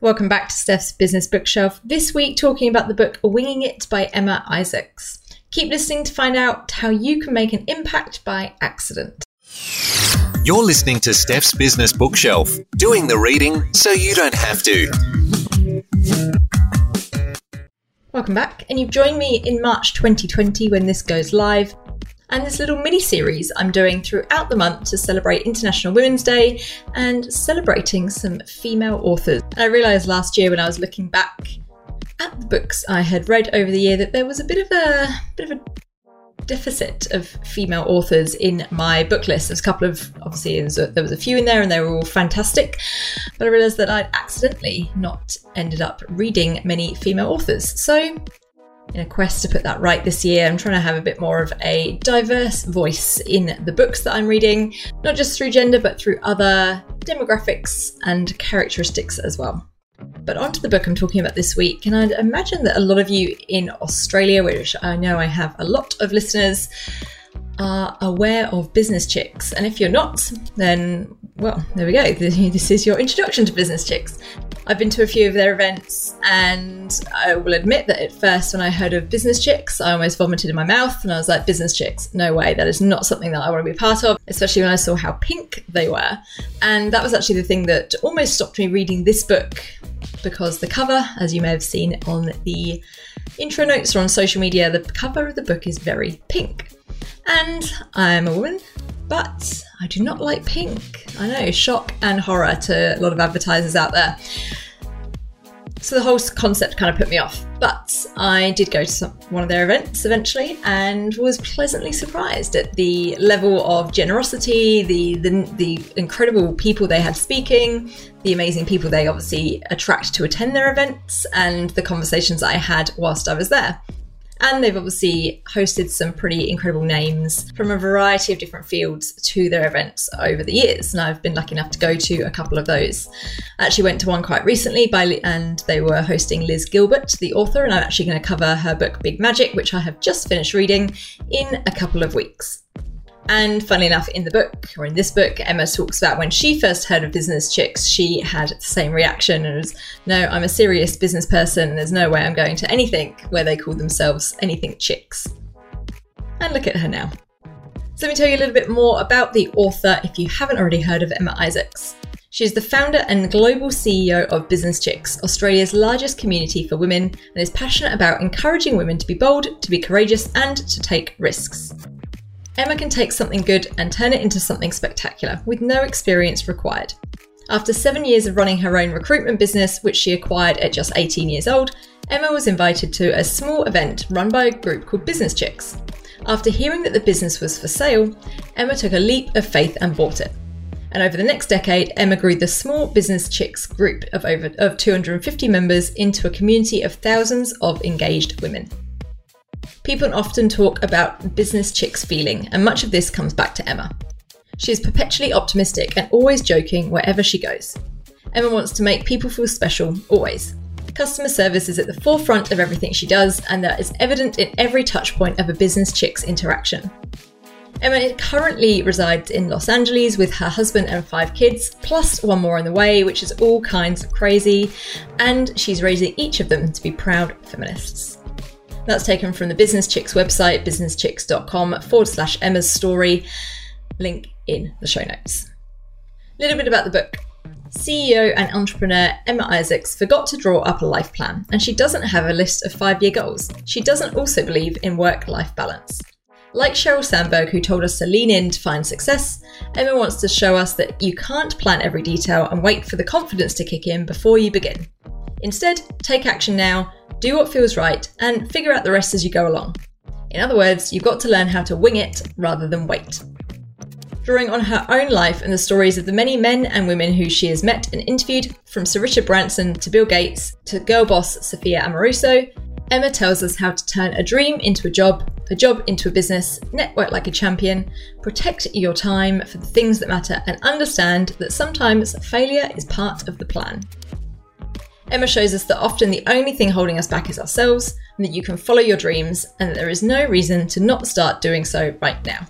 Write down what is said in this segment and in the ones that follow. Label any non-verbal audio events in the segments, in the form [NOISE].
Welcome back to Steph's Business Bookshelf. This week, talking about the book Winging It by Emma Isaacs. Keep listening to find out how you can make an impact by accident. You're listening to Steph's Business Bookshelf, doing the reading so you don't have to. Welcome back, and you've joined me in March 2020 when this goes live and this little mini series I'm doing throughout the month to celebrate International Women's Day and celebrating some female authors. I realised last year when I was looking back at the books I had read over the year that there was a bit of a bit of a deficit of female authors in my book list. There's a couple of obviously there was, a, there was a few in there and they were all fantastic, but I realised that I'd accidentally not ended up reading many female authors. So in a quest to put that right this year. I'm trying to have a bit more of a diverse voice in the books that I'm reading, not just through gender, but through other demographics and characteristics as well. But onto the book I'm talking about this week, and I'd imagine that a lot of you in Australia, which I know I have a lot of listeners, are aware of Business Chicks. And if you're not, then, well, there we go. [LAUGHS] This is your introduction to Business Chicks. I've been to a few of their events, and I will admit that at first, when I heard of Business Chicks, I almost vomited in my mouth, and I was like, Business Chicks, no way, that is not something that I want to be part of, especially when I saw how pink they were. And that was actually the thing that almost stopped me reading this book because the cover, as you may have seen on the intro notes or on social media, the cover of the book is very pink. And I'm a woman, but I do not like pink. I know, shock and horror to a lot of advertisers out there. So the whole concept kind of put me off. But I did go to some, one of their events eventually and was pleasantly surprised at the level of generosity, the, the, the incredible people they had speaking, the amazing people they obviously attract to attend their events, and the conversations I had whilst I was there. And they've obviously hosted some pretty incredible names from a variety of different fields to their events over the years. And I've been lucky enough to go to a couple of those. I actually went to one quite recently by, and they were hosting Liz Gilbert, the author, and I'm actually going to cover her book Big Magic, which I have just finished reading in a couple of weeks. And funnily enough, in the book, or in this book, Emma talks about when she first heard of business chicks, she had the same reaction and was, no, I'm a serious business person there's no way I'm going to anything where they call themselves anything chicks. And look at her now. So let me tell you a little bit more about the author if you haven't already heard of Emma Isaacs. She's the founder and global CEO of Business Chicks, Australia's largest community for women, and is passionate about encouraging women to be bold, to be courageous, and to take risks. Emma can take something good and turn it into something spectacular with no experience required. After seven years of running her own recruitment business, which she acquired at just 18 years old, Emma was invited to a small event run by a group called Business Chicks. After hearing that the business was for sale, Emma took a leap of faith and bought it. And over the next decade, Emma grew the Small Business Chicks group of over of 250 members into a community of thousands of engaged women. People often talk about business chicks feeling, and much of this comes back to Emma. She is perpetually optimistic and always joking wherever she goes. Emma wants to make people feel special, always. Customer service is at the forefront of everything she does, and that is evident in every touchpoint of a business chick's interaction. Emma currently resides in Los Angeles with her husband and five kids, plus one more on the way, which is all kinds of crazy, and she's raising each of them to be proud feminists. That's taken from the Business Chicks website, businesschicks.com forward slash Emma's story. Link in the show notes. A little bit about the book. CEO and entrepreneur Emma Isaacs forgot to draw up a life plan, and she doesn't have a list of five year goals. She doesn't also believe in work life balance. Like Sheryl Sandberg, who told us to lean in to find success, Emma wants to show us that you can't plan every detail and wait for the confidence to kick in before you begin. Instead, take action now, do what feels right, and figure out the rest as you go along. In other words, you've got to learn how to wing it rather than wait. Drawing on her own life and the stories of the many men and women who she has met and interviewed, from Sir Richard Branson to Bill Gates to girl boss Sophia Amoruso, Emma tells us how to turn a dream into a job, a job into a business, network like a champion, protect your time for the things that matter, and understand that sometimes failure is part of the plan. Emma shows us that often the only thing holding us back is ourselves, and that you can follow your dreams, and that there is no reason to not start doing so right now.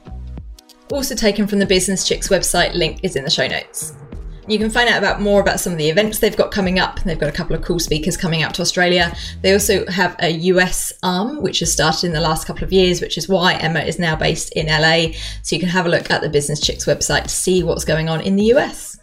Also taken from the Business Chicks website, link is in the show notes. You can find out about more about some of the events they've got coming up. They've got a couple of cool speakers coming out to Australia. They also have a US arm, which has started in the last couple of years, which is why Emma is now based in LA. So you can have a look at the Business Chicks website to see what's going on in the US.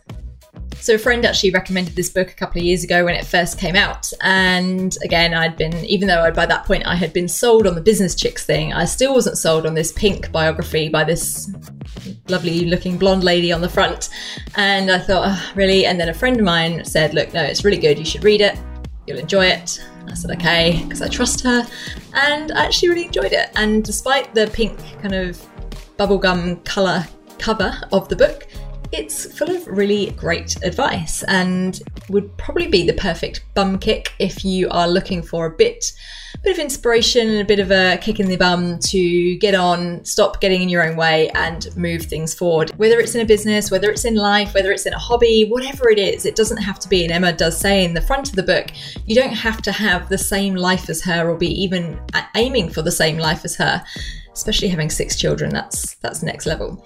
So a friend actually recommended this book a couple of years ago when it first came out. And again, I'd been, even though I, by that point I had been sold on the business chicks thing, I still wasn't sold on this pink biography by this lovely looking blonde lady on the front. And I thought, oh, really? And then a friend of mine said, look, no, it's really good. You should read it. You'll enjoy it. I said, okay, because I trust her. And I actually really enjoyed it. And despite the pink kind of bubblegum colour cover of the book, it's full of really great advice and would probably be the perfect bum kick if you are looking for a bit bit of inspiration and a bit of a kick in the bum to get on, stop getting in your own way and move things forward. Whether it's in a business, whether it's in life, whether it's in a hobby, whatever it is, it doesn't have to be. And Emma does say in the front of the book, you don't have to have the same life as her or be even aiming for the same life as her especially having six children that's that's next level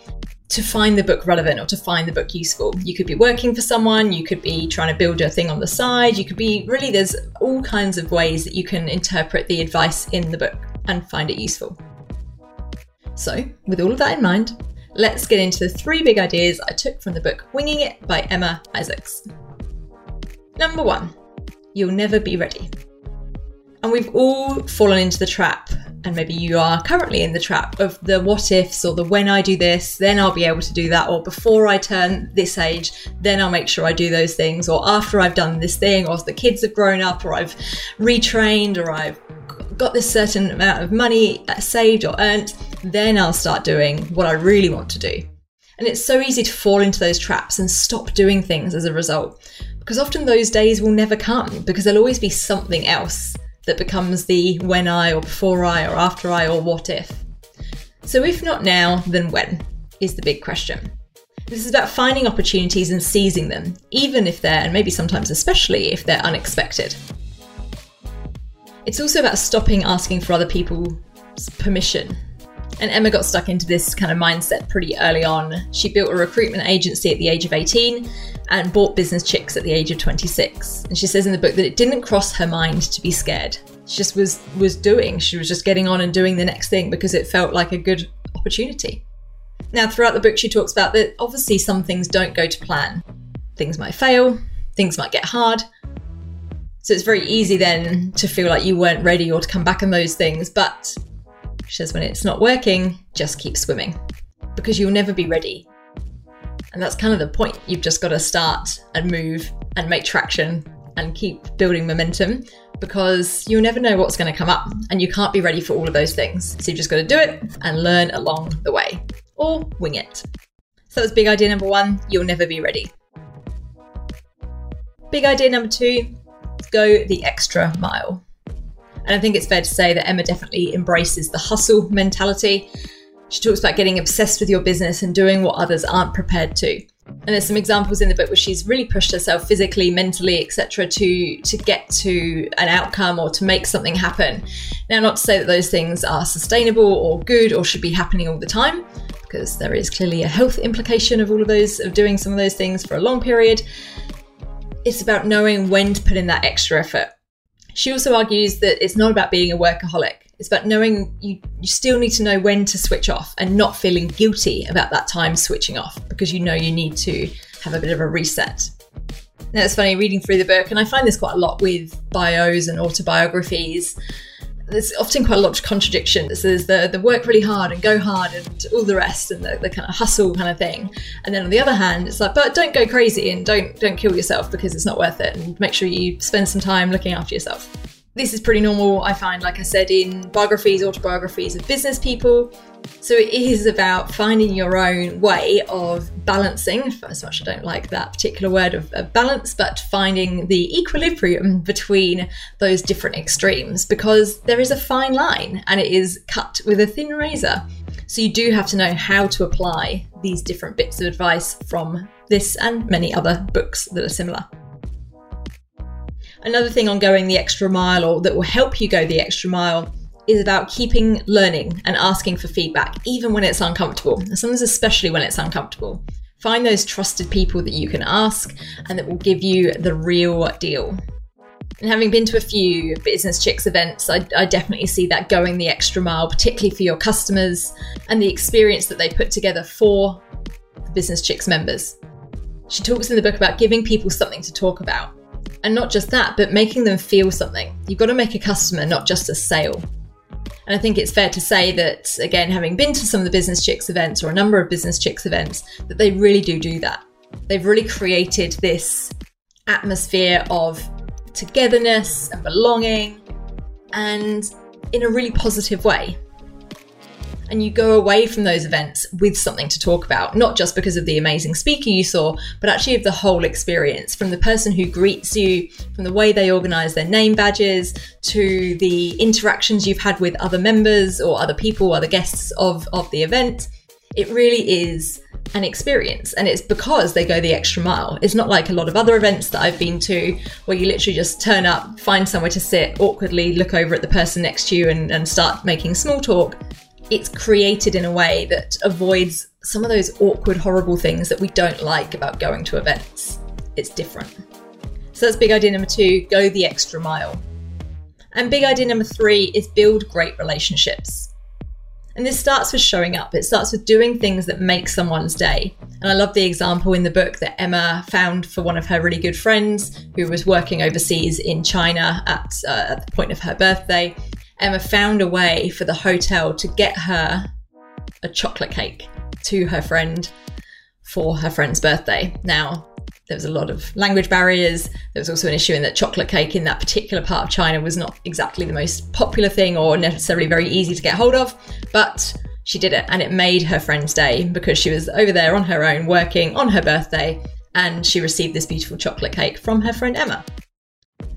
to find the book relevant or to find the book useful. You could be working for someone, you could be trying to build a thing on the side, you could be really, there's all kinds of ways that you can interpret the advice in the book and find it useful. So, with all of that in mind, let's get into the three big ideas I took from the book Winging It by Emma Isaacs. Number one, you'll never be ready. And we've all fallen into the trap and maybe you are currently in the trap of the what ifs or the when I do this, then I'll be able to do that, or before I turn this age, then I'll make sure I do those things, or after I've done this thing, or the kids have grown up, or I've retrained, or I've got this certain amount of money saved or earned, then I'll start doing what I really want to do. And it's so easy to fall into those traps and stop doing things as a result. Because often those days will never come because there'll always be something else that becomes the when I or before I or after I or what if. So, if not now, then when is the big question. This is about finding opportunities and seizing them, even if they're, and maybe sometimes especially if they're unexpected. It's also about stopping asking for other people's permission. And Emma got stuck into this kind of mindset pretty early on. She built a recruitment agency at the age of 18 and bought Business Chicks at the age of 26. And she says in the book that it didn't cross her mind to be scared. She just was was doing. She was just getting on and doing the next thing because it felt like a good opportunity. Now, throughout the book, she talks about that obviously some things don't go to plan. Things might fail, things might get hard. So it's very easy then to feel like you weren't ready or to come back on those things. But she says when it's not working, just keep swimming because you'll never be ready and that's kind of the point. You've just got to start and move and make traction and keep building momentum because you'll never know what's going to come up and you can't be ready for all of those things. So you've just got to do it and learn along the way or wing it. So that's big idea number one you'll never be ready. Big idea number two go the extra mile. And I think it's fair to say that Emma definitely embraces the hustle mentality she talks about getting obsessed with your business and doing what others aren't prepared to. And there's some examples in the book where she's really pushed herself physically, mentally, etc., to to get to an outcome or to make something happen. Now, not to say that those things are sustainable or good or should be happening all the time, because there is clearly a health implication of all of those of doing some of those things for a long period. It's about knowing when to put in that extra effort. She also argues that it's not about being a workaholic. It's about knowing you, you still need to know when to switch off and not feeling guilty about that time switching off because you know you need to have a bit of a reset. Now, it's funny reading through the book, and I find this quite a lot with bios and autobiographies. There's often quite a lot of contradiction. There's the, the work really hard and go hard and all the rest and the, the kind of hustle kind of thing. And then on the other hand, it's like, but don't go crazy and don't don't kill yourself because it's not worth it. And make sure you spend some time looking after yourself. This is pretty normal, I find, like I said, in biographies, autobiographies of business people. So it is about finding your own way of balancing, as much I don't like that particular word of, of, balance, but finding the equilibrium between those different extremes because there is a fine line and it is cut with a thin razor. So you do have to know how to apply these different bits of advice from this and many other books that are similar. Another thing on going the extra mile or that will help you go the extra mile is about keeping learning and asking for feedback, even when it's uncomfortable. sometimes, especially when it's uncomfortable. Find those trusted people that you can ask and that will give you the real deal. And having been to a few Business Chicks events, I, I, definitely see that going the extra mile, particularly for your customers and the experience that they put together for the Business Chicks members. She talks in the book about giving people something to talk about. And not just that, but making them feel something. You've got to make a customer, not just a sale. And I think it's fair to say that, again, having been to some of the Business Chicks events or a number of Business Chicks events, that they really do do that. They've really created this atmosphere of togetherness and belonging and in a really positive way and you go away from those events with something to talk about, not just because of the amazing speaker you saw, but actually of the whole experience from the person who greets you, from the way they organize their name badges, to the interactions you've had with other members or other people, other guests of, of the event. It really is an experience and it's because they go the extra mile. It's not like a lot of other events that I've been to where you literally just turn up, find somewhere to sit, awkwardly look over at the person next to you and, and start making small talk it's created in a way that avoids some of those awkward, horrible things that we don't like about going to events. It's different. So that's big idea number two go the extra mile. And big idea number three is build great relationships. And this starts with showing up. It starts with doing things that make someone's day. And I love the example in the book that Emma found for one of her really good friends who was working overseas in China at, uh, at the point of her birthday. Emma found a way for the hotel to get her a chocolate cake to her friend for her friend's birthday. Now, there was a lot of language barriers. There was also an issue in that chocolate cake in that particular part of China was not exactly the most popular thing or necessarily very easy to get hold of, but she did it and it made her friend's day because she was over there on her own working on her birthday and she received this beautiful chocolate cake from her friend Emma.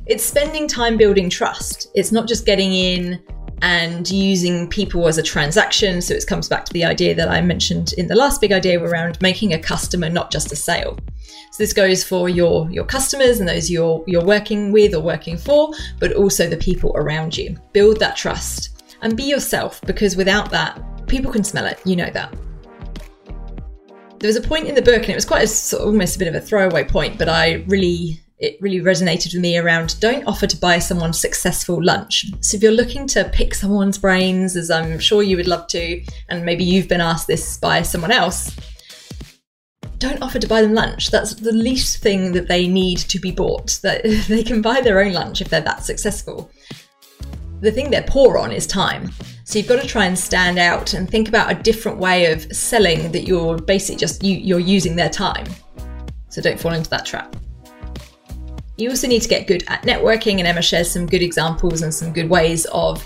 It's spending time building trust. It's not just getting in and using people as a transaction. So it comes back to the idea that I mentioned in the last big idea around making a customer, not just a sale. So this goes for your your customers and those you're you're working with or working for, but also the people around you. Build that trust and be yourself because without that, people can smell it. You know that. There was a point in the book, and it was quite a sort of almost a bit of a throwaway point, but I really it really resonated with me around don't offer to buy someone successful lunch. So if you're looking to pick someone's brains, as I'm sure you would love to, and maybe you've been asked this by someone else, don't offer to buy them lunch. That's the least thing that they need to be bought. That [LAUGHS] they can buy their own lunch if they're that successful. The thing they're poor on is time. So you've got to try and stand out and think about a different way of selling that you're basically just you, you're using their time. So don't fall into that trap. You also need to get good at networking, and Emma shares some good examples and some good ways of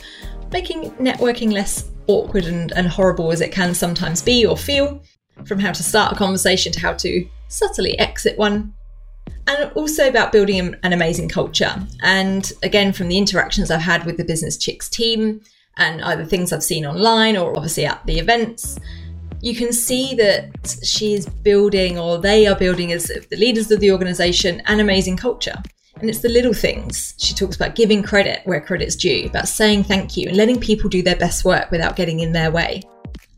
making networking less awkward and, and horrible as it can sometimes be or feel, from how to start a conversation to how to subtly exit one. And also about building an amazing culture. And again, from the interactions I've had with the Business Chicks team, and either things I've seen online or obviously at the events, you can see that she is building, or they are building, as the leaders of the organization, an amazing culture. And it's the little things. She talks about giving credit where credit's due, about saying thank you and letting people do their best work without getting in their way.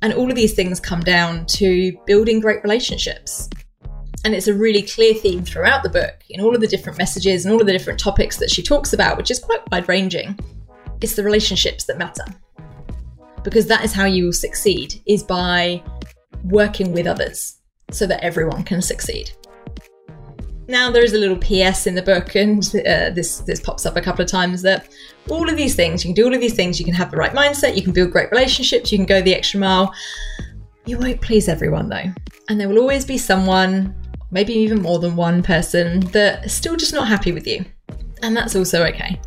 And all of these things come down to building great relationships. And it's a really clear theme throughout the book in all of the different messages and all of the different topics that she talks about, which is quite wide ranging. It's the relationships that matter because that is how you will succeed is by working with others so that everyone can succeed. Now there is a little PS in the book, and uh, this this pops up a couple of times that all of these things you can do all of these things. You can have the right mindset, you can build great relationships, you can go the extra mile. You won't please everyone though, and there will always be someone, maybe even more than one person, that is still just not happy with you, and that's also okay.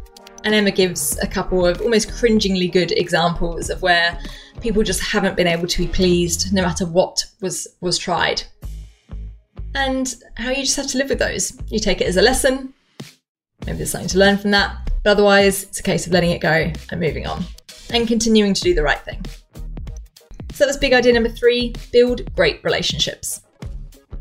And Emma gives a couple of almost cringingly good examples of where people just haven't been able to be pleased no matter what was was tried. And how you just have to live with those. You take it as a lesson. Maybe there's something to learn from that. But otherwise, it's a case of letting it go and moving on and continuing to do the right thing. So that's big idea number three build great relationships.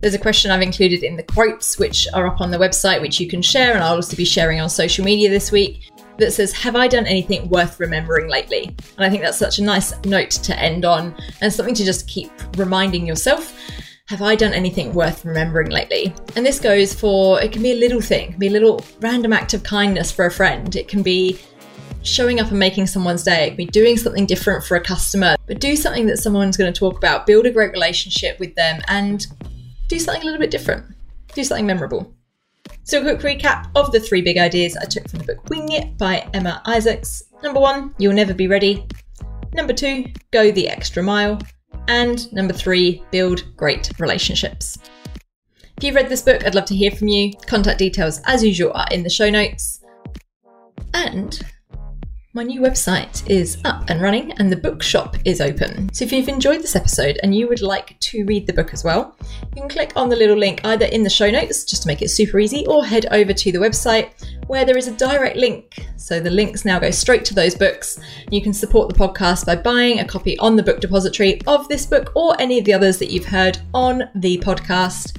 There's a question I've included in the quotes, which are up on the website, which you can share, and I'll also be sharing on social media this week that says, Have I done anything worth remembering lately? And I think that's such a nice note to end on and something to just keep reminding yourself have I done anything worth remembering lately? And this goes for it can be a little thing, can be a little random act of kindness for a friend. It can be showing up and making someone's day. It be doing something different for a customer, but do something that someone's going to talk about, build a great relationship with them, and do something a little bit different. Do something memorable. So, a quick recap of the three big ideas I took from the book Wing It by Emma Isaacs. Number one, you'll never be ready. Number two, go the extra mile. And number three, build great relationships. If you've read this book, I'd love to hear from you. Contact details, as usual, are in the show notes. And my new website is up and running and the bookshop is open. So if you've enjoyed this episode and you would like to read the book as well, you can click on the little link either in the show notes just to make it super easy or head over to the website where there is a direct link. So the links now go straight to those books. You can support the podcast by buying a copy on the book depository of this book or any of the others that you've heard on the podcast.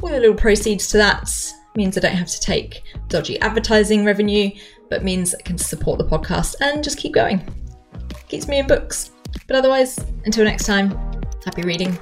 All the little proceeds to that means I don't have to take dodgy advertising revenue but means I can support the podcast and just keep going. Keeps me in books. But otherwise, until next time, happy reading.